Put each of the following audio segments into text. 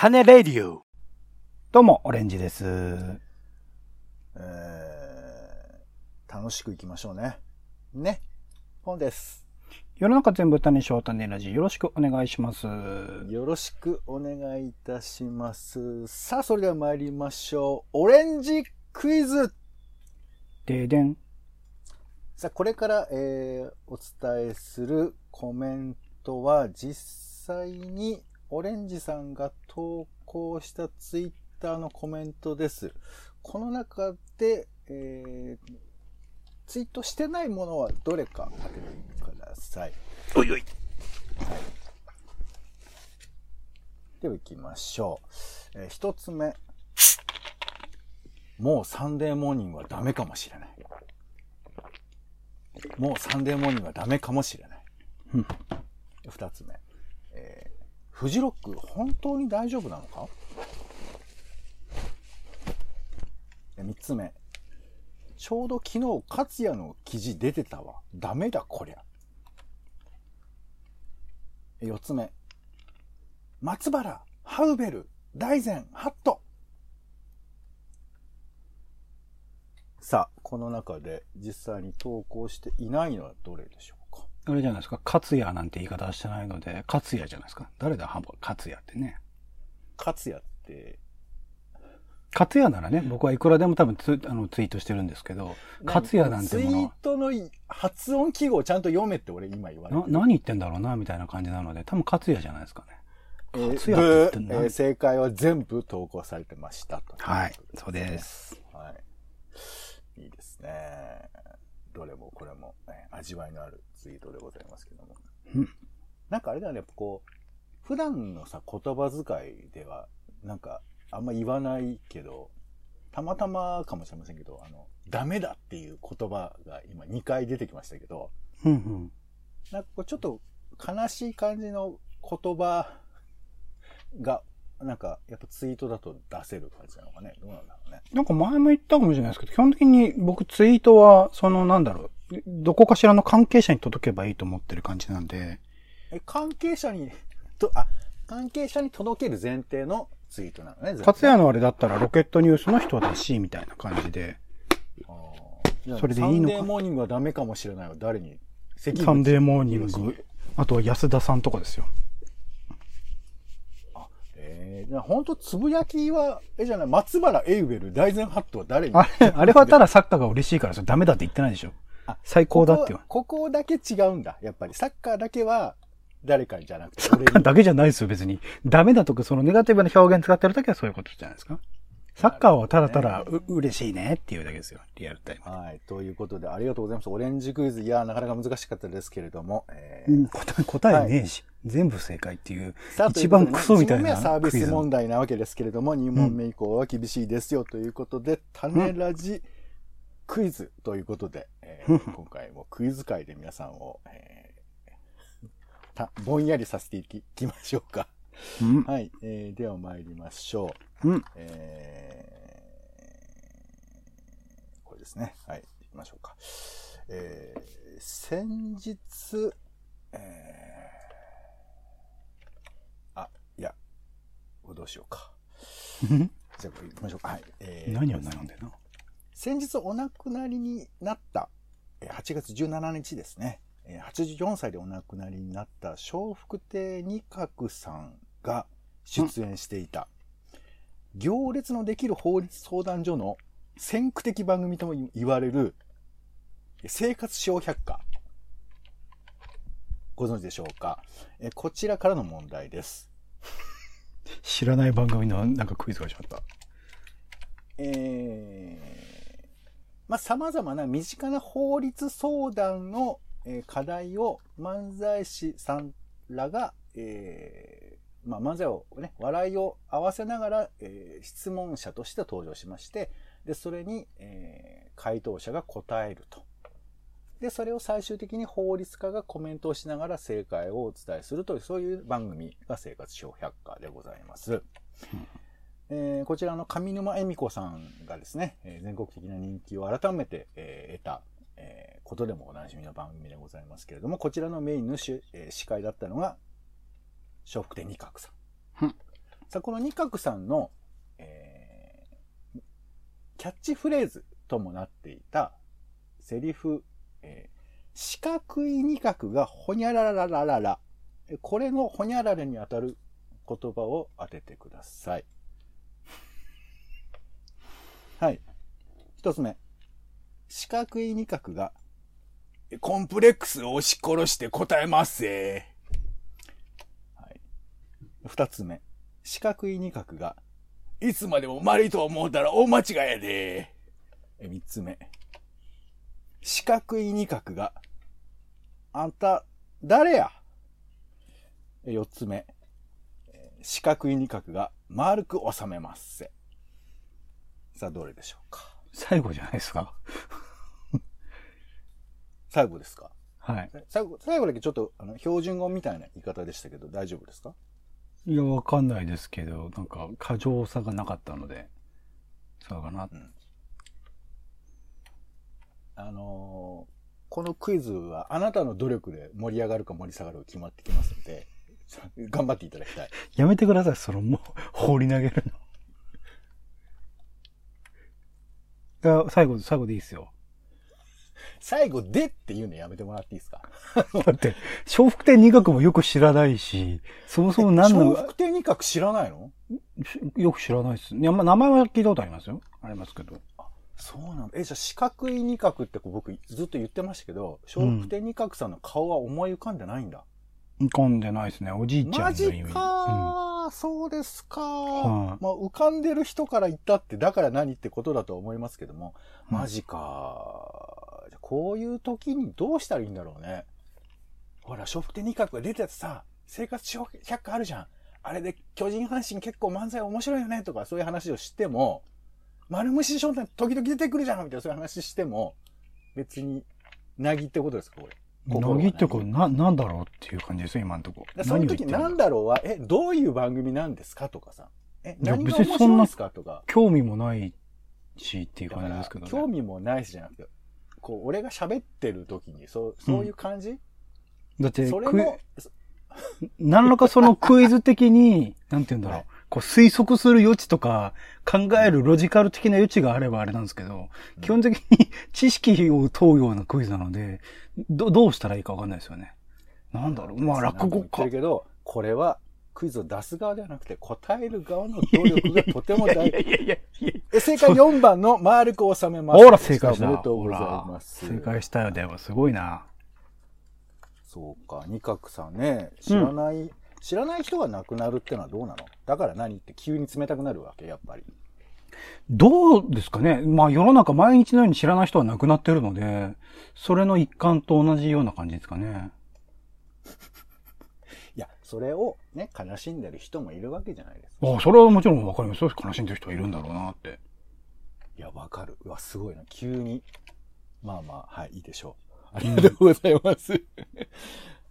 種レディオ。どうも、オレンジです。えー、楽しくいきましょうね。ね。ポンです。世の中全部種ショー種ラジよろしくお願いします。よろしくお願いいたします。さあ、それでは参りましょう。オレンジクイズででん。さあ、これから、えー、お伝えするコメントは、実際にオレンジさんが投稿したツイッターのコメントです。この中で、えー、ツイートしてないものはどれか当ててください。おいおい。では行きましょう。えー一つ目。もうサンデーモーニングはダメかもしれない。もうサンデーモーニングはダメかもしれない。うん二つ目。フジロック本当に大丈夫なのか？で三つ目。ちょうど昨日、勝也の記事出てたわ。ダメだ、こりゃ。え四つ目。松原、ハウベル、大前、ハット。さあ、この中で実際に投稿していないのはどれでしょう？あれじゃないですか、勝也なんて言い方はしてないので、勝也じゃないですか。誰だ、ハボ、勝也ってね。勝也って、勝也ならね、僕はいくらでも多分ツあのツイートしてるんですけど、勝也なんてツイもートの発音記号をちゃんと読めって俺今言われの、てな、何言ってんだろうな、みたいな感じなので、多分勝也じゃないですかね。えー勝也って言ってんなブーえー正解は全部投稿されてましたと。はい、そうです。はい。いいですね。どれもこれも、ね、味わいのあるツイートでございますけども。うんなんかあれだよね、やっぱこう、普段のさ、言葉遣いでは、なんか、あんま言わないけど、たまたまかもしれませんけど、あの、ダメだっていう言葉が今2回出てきましたけど、うんうん。なんかこうちょっと悲しい感じの言葉が、なんかやっぱツイートだと出せる感じなのかね。どうなんだろうね。なんか前も言ったかもしれないですけど、基本的に僕ツイートは、そのなんだろう、どこかしらの関係者に届けばいいと思ってる感じなんで、え、関係者に、と、あ、関係者に届ける前提のツイートなのね。勝也のあれだったらロケットニュースの人だし、みたいな感じで、あーそれでいいのかサンデーモーニングはダメかもしれないわ。誰に？関サンデーモーニン広グ、あとは安田さんとかですよ。あ、えー、本当つぶやきは、え、じゃない、松原エイウェル、大前ハットは誰に？あれ、あれはただサッカーが嬉しいからそれダメだって言ってないでしょ。あ最高だってよ。ここここだけ違うんだ。やっぱり。サッカーだけは、誰かじゃなくて、サッカーだけじゃないですよ、別に。ダメだとか、そのネガティブな表現使ってるときはそういうことじゃないですか。サッカーはただただう嬉しいねっていうだけですよ、リアルタイム。はい。ということで、ありがとうございます。オレンジクイズ、いや、なかなか難しかったですけれども、えーうん、答え、答えねえし、全部正解っていう、一番クソみたい1問目はサービス。問題なわけですけれども、2問目以降は厳しいですよということで、種ラジクイズということで、えー今回もクイズ界で皆さんを、えーたぼんやりさせていきましょうか。うん、はい。えーでは参りましょう。うん、えーこれですね。はい。行きましょうか。えー先日、えーあ、いや、これどうしようか。じゃあ、これ行きましょうか。はい。えー何を悩んでんの？先日お亡くなりになった、えー8月17日ですね。えー84歳でお亡くなりになった笑福亭二角さんが出演していた、行列のできる法律相談所の先駆的番組とも言われる、生活小百科。ご存知でしょうか、えーこちらからの問題です。知らない番組のなんかクイズが始まった。えーまあ、様々な身近な法律相談の、えー課題を漫才師さんらが、えーまあ、漫才をね、笑いを合わせながら、えー質問者として登場しまして、で、それに、えー回答者が答えると。で、それを最終的に法律家がコメントをしながら正解をお伝えするという、そういう番組が生活小百科でございます。えーこちらの上沼恵美子さんがですね、えー全国的な人気を改めて、えー得た、えーことでもおなじみの番組でございますけれども、こちらのメインの主、えー司会だったのが、笑福亭二角さん。うんさあ、この二角さんの、えー、キャッチフレーズともなっていたセリフ、えー四角い二角がほにゃららららら。えこれのほにゃららにあたる言葉を当ててください。はい。一つ目。四角い二角が、コンプレックスを押し殺して答えますぜ。はい。二つ目。四角い二角が、いつまでも丸いと思うたら大間違いやで。三つ目。四角い二角が、あんた、誰や？え四つ目。えー四角い二角が丸く収めますせ。さあ、どれでしょうか？最後じゃないですか？最後ですか？はい。最後、最後だけちょっと、あの、標準語みたいな言い方でしたけど、大丈夫ですか？いや、わかんないですけど、なんか、過剰さがなかったので、そうかな。あのーこのクイズはあなたの努力で盛り上がるか盛り下がるか決まってきますので、頑張っていただきたい。やめてください、その、もう、放り投げるの。最後、最後でいいですよ。最後でっていうのやめてもらっていいですか？だって、笑福亭二角もよく知らないし、そもそも何の笑、福亭二角知らないの？よく知らないです。いや、まあ、名前は聞いたことありますよ。ありますけど。そうなのえ、じゃあ四角い二角ってこう僕ずっと言ってましたけど、笑福亭二角さんの顔は思い浮かんでないんだ。浮かんでないですね。おじいちゃんのマジ意味。かー、そうですかー、はいまあ浮かんでる人から言ったって、だから何ってことだと思いますけども、うんマジかー。じゃあこういう時にどうしたらいいんだろうね。ほら、笑福亭二角が出てたさ、生活笑百科あるじゃん。あれで巨人阪神結構漫才面白いよねとかそういう話をしても、丸虫商店時々出てくるじゃんみたいなそういう話しても、別に、なぎってことですかこれ。うん。なぎってこう、な、なんだろうっていう感じですよ、今のとこでその時なんだだろうは、え、どういう番組なんですかとかさ。え、何が面別にそんな白いですかとか。興味もないしっていう感じですけどね。興味もないしじゃなくて、こう、俺が喋ってる時に、そう、そういう感じ、だって、それも、何らかそのクイズ的に、なんて言うんだろう。はいこう推測する余地とか、考えるロジカル的な余地があればあれなんですけど、うん基本的に知識を問うようなクイズなので、ど、どうしたらいいかわかんないですよね。なんだろう。まあ、落語か言ってる。けど、これは、クイズを出す側ではなくて、答える側の努力がとても大事。いやいやいや正解4番の丸く収めます。ほら、正解した。おめでとうございます。正解したよ。でも、すごいな。そうか、二角さんね、知らない、知らない人が亡くなるってのはどうなの？だから何って急に冷たくなるわけ、やっぱり。どうですかね？まあ、世の中毎日のように知らない人は亡くなってるので、それの一環と同じような感じですかね？いや、それをね、悲しんでる人もいるわけじゃないですか。ああ、それはもちろんわかりますよ。悲しんでる人はいるんだろうなって。いや、わかる。うわ、すごいな。急に。まあまあ、はい、いいでしょう。ありがとうございます。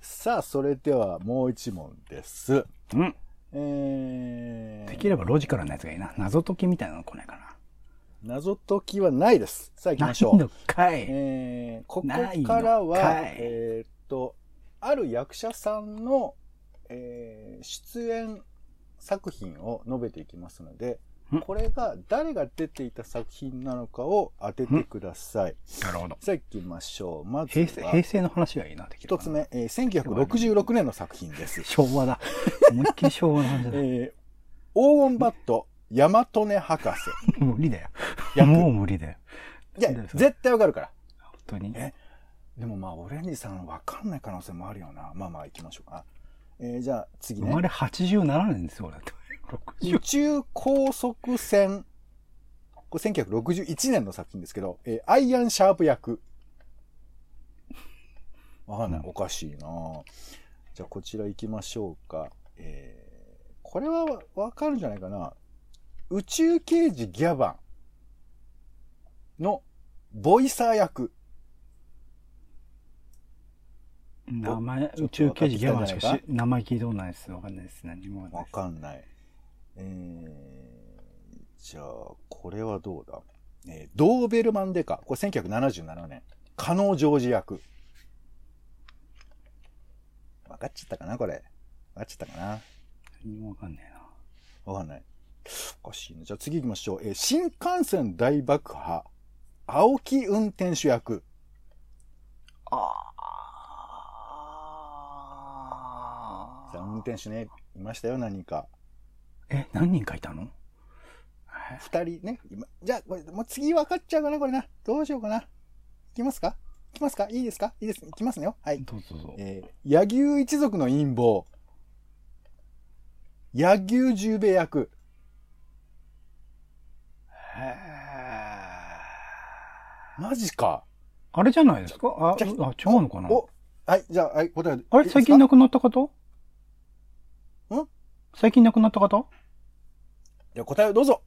さあ、それではもう一問です。うん。えー、できればロジカルなやつがいいな。謎解きみたいなの来ないかな。謎解きはないです。さあ行きないましょう。のかい。えー、ここからはえーっと、ある役者さんの、えー出演作品を述べていきますのでん、これが誰が出ていた作品なのかを当ててください。なるほど。さあ行きましょう。まず平成、は平、成の話がいいな、でき一つ。目、えー1966年の作品です。昭和だ。思いっきり昭和の話だ。えー、黄金バット、ヤマトネ博士。無理だよ。役もう無理だよ。いや絶対わかるから。本当に？えでもまあ、オレンジさんわかんない可能性もあるよな。まあまあ行きましょうか。えーじゃあ次ね。生まれ87年ですよ、俺だって。宇宙高速船。これ1961年の作品ですけど、えーアイアンシャープ役。わかんない。うんおかしいなじゃあこちら行きましょうか。えーこれはわわかるんじゃないかな。宇宙刑事ギャバンのボイサー役。名前、宇宙刑事ギャバンしかし、名前聞いたことないです。わかんないです。何もわかんないわかんない。えー、じゃあ、これはどうだ？えードーベルマンデカ。これ1977年。加納ジョージ役。わかっちゃったかなこれ。わかっちゃったかな何もわかんないな。わかんない。おかしいな。じゃあ次行きましょう。えー新幹線大爆破。青木運転手役。あさあ、運転手ね、いましたよ、何人か。え、何人かいたの？二人ね。今じゃあ、これ、もう次分かっちゃうかな、これな。どうしようかな。いきますか？いきますか？いいですか？いいです。いきますよ。はい。どうぞどうぞ。えー、柳生一族の陰謀。柳生十兵衛役。マジか。あれじゃないですか？あ、あ、違うのかな？お、はい、じゃあ、はい、答え。あれ最近亡くなった方？最近亡くなった方？じゃあ答えをどうぞ。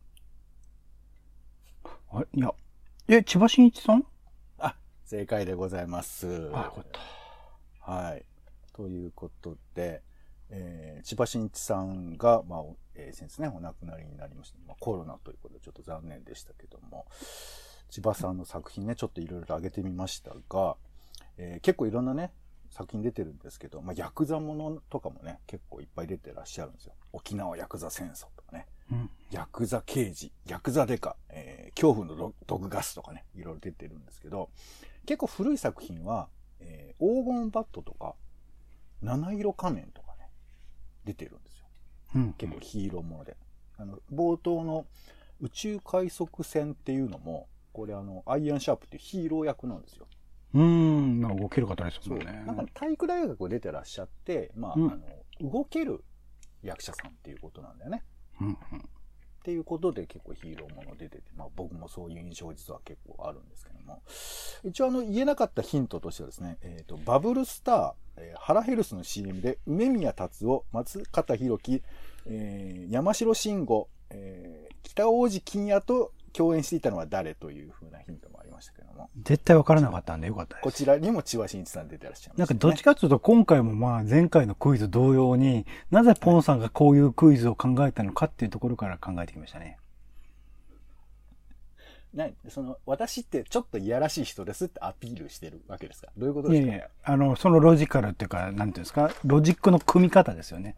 あれ？いや。え、千葉真一さん？あ、正解でございます。あ、よかった。はい。ということで、えー千葉真一さんが、まあ、おえー先日ね、お亡くなりになりました。まあ、コロナということでちょっと残念でしたけども、千葉さんの作品ね、ちょっといろいろ挙げてみましたが、えー結構いろんなね、作品出てるんですけど、まあ、ヤクザものとかもね、結構いっぱい出てらっしゃるんですよ。沖縄ヤクザ戦争とかね、うん。ヤクザ刑事、ヤクザデカ、えー恐怖の毒毒ガスとかね、いろいろ出てるんですけど、結構古い作品は、えー黄金バットとか、七色仮面とかね、出てるんですよ。うん。結構ヒーローもので。あの、冒頭の宇宙快速船っていうのも、これあの、アイアンシャープっていうヒーロー役なんですよ。うーん。なんか動ける方ですそうんもね。なんか体育大学を出てらっしゃって、まあ、うんあの、動ける役者さんっていうことなんだよね。うんうん。っていうことで結構ヒーローもの出てて、まあ僕もそういう印象実は結構あるんですけども。一応あの言えなかったヒントとしてはですね、えっ、と、バブルスター、えーハラヘルスの CM で梅宮達夫、松方弘樹、えー山城慎吾、えー北大路欣也と共演していたのは誰というふうなヒントもありましたけども、絶対わからなかったんでよかったです。こちらにも千葉真一さん出てらっしゃいます、なんかどっちかというと今回もまあ前回のクイズ同様に、なぜポンさんがこういうクイズを考えたのかっていうところから考えてきましたね。何その、私ってちょっといやらしい人ですってアピールしてるわけですか？どういうことですか？いやいや、あの、そのロジカルっていうか、なんていうんですか、ロジックの組み方ですよね。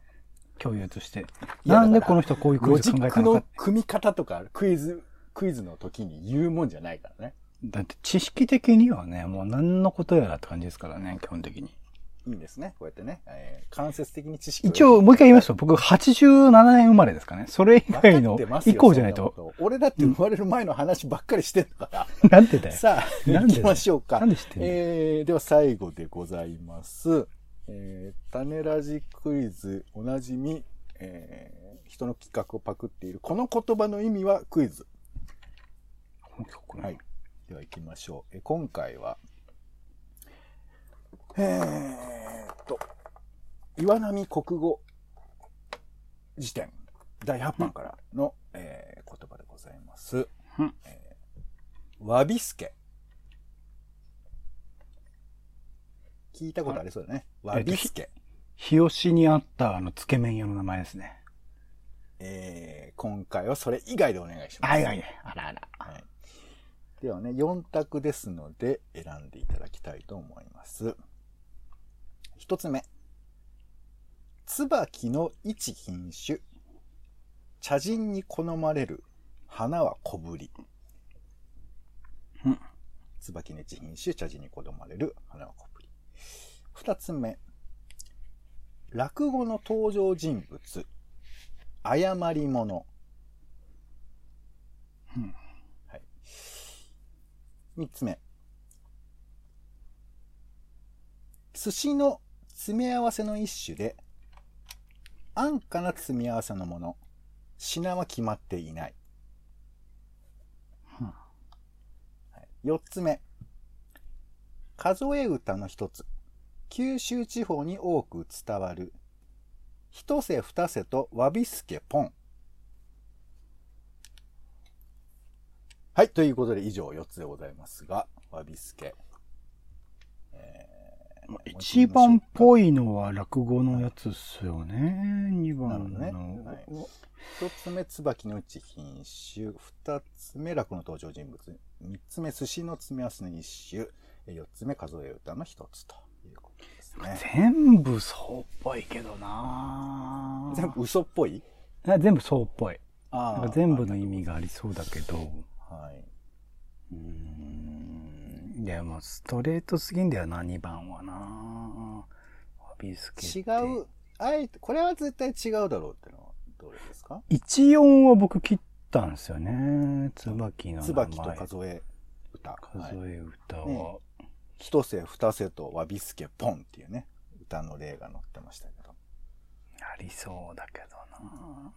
共有として。なんでこの人はこういうクロイズジックの考えたのか。組み方とかクイズ、クイズの時に言うもんじゃないからね。だって知識的にはね、もう何のことやらって感じですからね、基本的に。いいですね。こうやってね、えー間接的に知識を一応、もう一回言いますと、僕87年生まれですかね。それ以外の以降じゃない。と。俺だって生まれる前の話ばっかりしてんのから。なんでだよ。さあ、行きましょうか。なんで知ってんの？えー、では最後でございます。えー、種ラジクイズ、おなじみ、えー、人の企画をパクっている、この言葉の意味はクイズ。はい。では行きましょう。え今回は、えーっと、岩波国語辞典第8版からの、えー言葉でございます。うんえーわびすけ。聞いたことありそうだね。わびすけ。日吉にあったあの、つけ麺屋の名前ですね。えー今回はそれ以外でお願いします。はいはい。あらあら。ではね、4択ですので選んでいただきたいと思います。一つ目。椿の一品種。茶人に好まれる花は小ぶり。うん椿の一品種、茶人に好まれる花は小ぶり。二つ目。落語の登場人物。誤り者。うん三つ目。寿司の詰め合わせの一種で安価な詰め合わせのもの品は決まっていない、四、つ目。数え歌の一つ九州地方に多く伝わる一瀬二瀬とわびすけポンはい。ということで以上4つでございますが、わびすけ。えー一番っぽいのは落語のやつっすよね。二番なるほどねの。はい一つ目、椿の一品種。二つ目、落の登場人物。三つ目、寿司の詰め合わせの一種。え四つ目、数え歌の一つということですね。全部そうっぽいけどな全部嘘っぽい？あ全部そうっぽい。全部の意味がありそうだけど。はい。うーん。いや、もうストレートすぎんだよな、2番はな。ワビスケ。違う。あえて、これは絶対違うだろうってのはどれですか？一音は僕切ったんですよね。椿の名前。椿と数え歌。数はいえ歌は。ね一世二世とわびすけポンっていうね、歌の例が載ってましたけど。ありそうだけどな。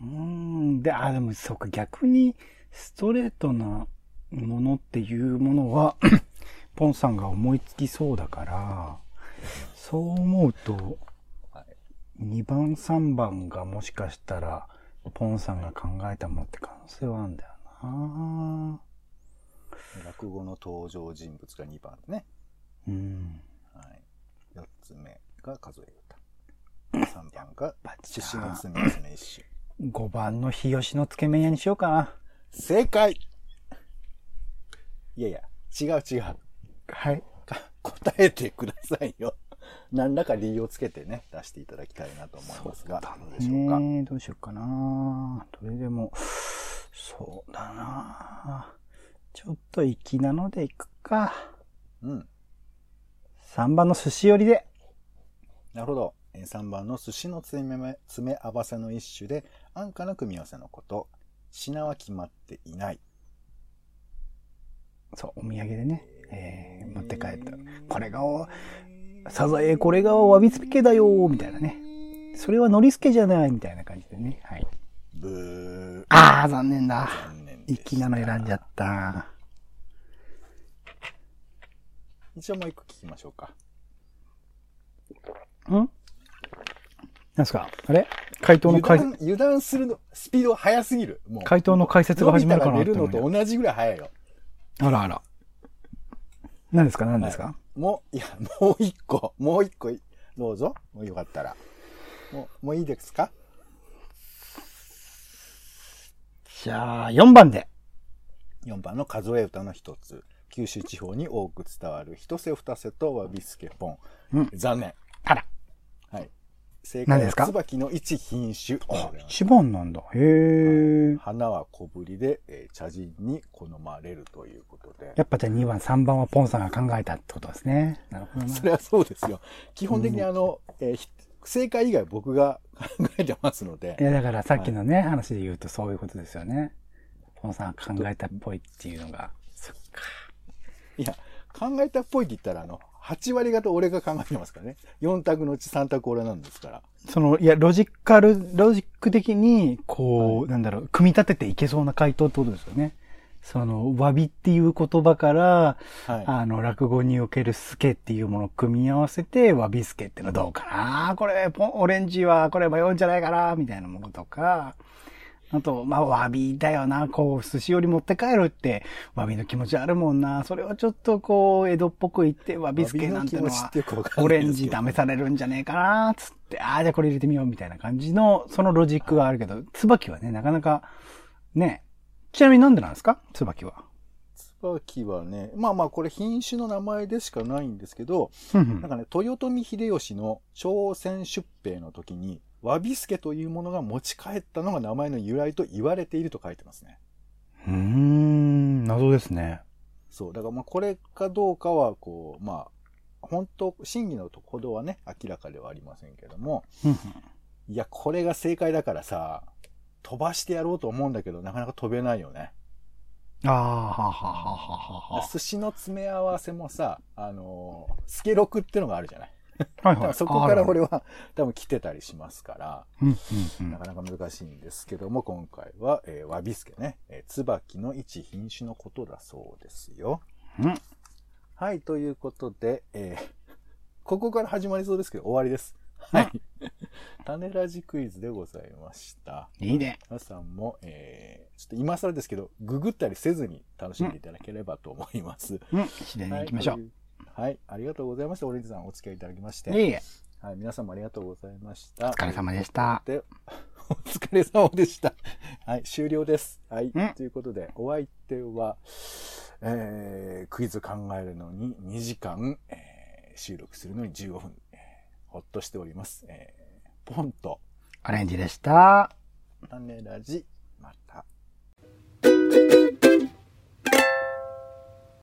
うーん。で、あ、でもそうか、逆にストレートなものっていうものは、ポンさんが思いつきそうだから、そう思うと、はい。2番3番がもしかしたら、ポンさんが考えたものって可能性はあるんだよな。落語の登場人物が2番でね。うん。はい。4つ目が数え歌。3番がぱ獅子の罪ですね、一種。5番の日吉のつけ麺屋にしようかな。正解いやいや、違う違う。はい。か答えてくださいよ。何らか理由をつけてね、出していただきたいなと思いますが、どうでしょうか。どうしようかな。どれでも、そうだな。ちょっと粋なのでいくか。うん。3番の寿司寄りで。なるほど。えー3番の寿司の詰め詰め合わせの一種で、安価な組み合わせのこと。品は決まっていない。そう、お土産でね、えー持って帰った。これがお、サザエ、これがわびつけだよみたいなね。それはノリスケじゃないみたいな感じでね。はい。ブー。あー、残念だ。残念なの選んじゃった。一応もう一個聞きましょうか。ん？なんすか？あれ？回答の解油断、油断するの、スピードが速すぎる。もう。回答の解説が始まるかなのって思うび太が寝るのと同じぐらい速いよ。あらあら。何ですか？何ですか、もう、いや、もう一個、もう一個、どうぞ。もうよかったら。もう、もういいですか？じゃあ、4番で。4番の数え歌の一つ。九州地方に多く伝わる一世二世とわびすけポン。うん残念。あら。はい。正解は何ですか？椿の一品種。あ、1番なんだ。へえ。花は小ぶりで、えー茶人に好まれるということで。やっぱじゃあ2番、3番はポンさんが考えたってことですね。なるほどな。それはそうですよ。基本的にあの、えーひ正解以外僕が考えてますのでい。や、だからさっきのね、話で言うとそういうことですよね。ポンさんが考えたっぽいっていうのが。そっか。いや、考えたっぽいって言ったら、あの、8割方俺が考えてますからね。4択のうち3択俺なんですから。その、いや、ロジカル、ロジック的に、こう、なんだろう、組み立てていけそうな回答ってことですよね。その、わびっていう言葉から、はい。あの、落語におけるスケっていうものを組み合わせて、わびスケってのはどうかな？これ、オレンジはこれ迷うんじゃないかな？みたいなものとか、あと、まあ、わびだよな。こう、寿司より持って帰るって、わびの気持ちあるもんな。それをちょっとこう、江戸っぽく言って、わびスケなんてのはオレンジ試されるんじゃねえかなつって、ああ、じゃあこれ入れてみようみたいな感じの、そのロジックがあるけど、椿はね、なかなか、ね。ちなみになんでなんですか？椿は。椿はね、まあまあこれ品種の名前でしかないんですけど、なんかね、豊臣秀吉の朝鮮出兵の時に、わびすけというものが持ち帰ったのが名前の由来と言われていると書いてますね。うーん、謎ですね。そう。だからまあこれかどうかは、こう、まあ、本当、真偽のところはね、明らかではありませんけども、いや、これが正解だからさ、飛ばしてやろうと思うんだけど、なかなか飛べないよね。ああ、はあはあはあはあは寿司の詰め合わせもさ、あのー、スケロクってのがあるじゃない。あ。はいはい。らそこから俺は多分来てたりしますから、うんうんうんなかなか難しいんですけども、今回は、えー、わびすけね、えー、椿の一品種のことだそうですよ。うん。はい、ということで、えーここから始まりそうですけど、終わりです。はい。種ラジクイズでございました。いいね。皆さんも、えー、ちょっと今更ですけど、ググったりせずに楽しんでいただければと思います。うん。自然に行きましょう。はいはい、ありがとうございました。オレンジさんお付き合いいただきまして。いえいえ。はい、皆さんもありがとうございました。お疲れ様でした。で、お疲れ様でした。はい、終了です。はい、うんということで、お相手は、えー、クイズ考えるのに2時間、えー収録するのに15分、えーほっとしております。えーポンと、オレンジでした。種ラジ、また。